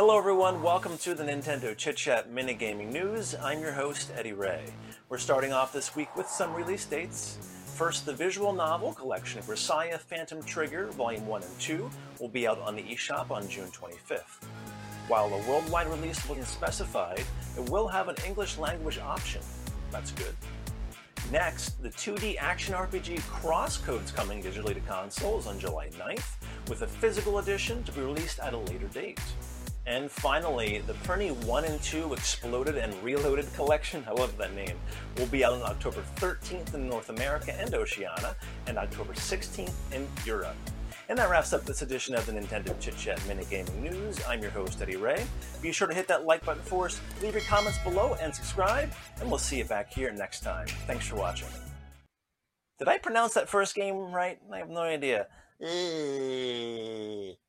Hello, everyone. Welcome to the Nintendo Chit Chat Minigaming News. I'm your host, Eddie Ray. We're starting off this week with some release dates. First, the visual novel collection of Grisaia Phantom Trigger, Volume 1 and 2, will be out on the eShop on June 25th. While a worldwide release wasn't specified, it will have an English language option. That's good. Next, the 2D action RPG CrossCode's coming digitally to consoles on July 9th, with a physical edition to be released at a later date. And finally, the Perny 1 and 2 Exploded and Reloaded collection, I love that name, will be out on October 13th in North America and Oceania, and October 16th in Europe. And that wraps up this edition of the Nintendo Chit Chat Minigaming News. I'm your host, Eddie Ray. Be sure to hit that like button for us, leave your comments below, and subscribe, and we'll see you back here next time. Thanks for watching. Did I pronounce that first game right? I have no idea. Eh.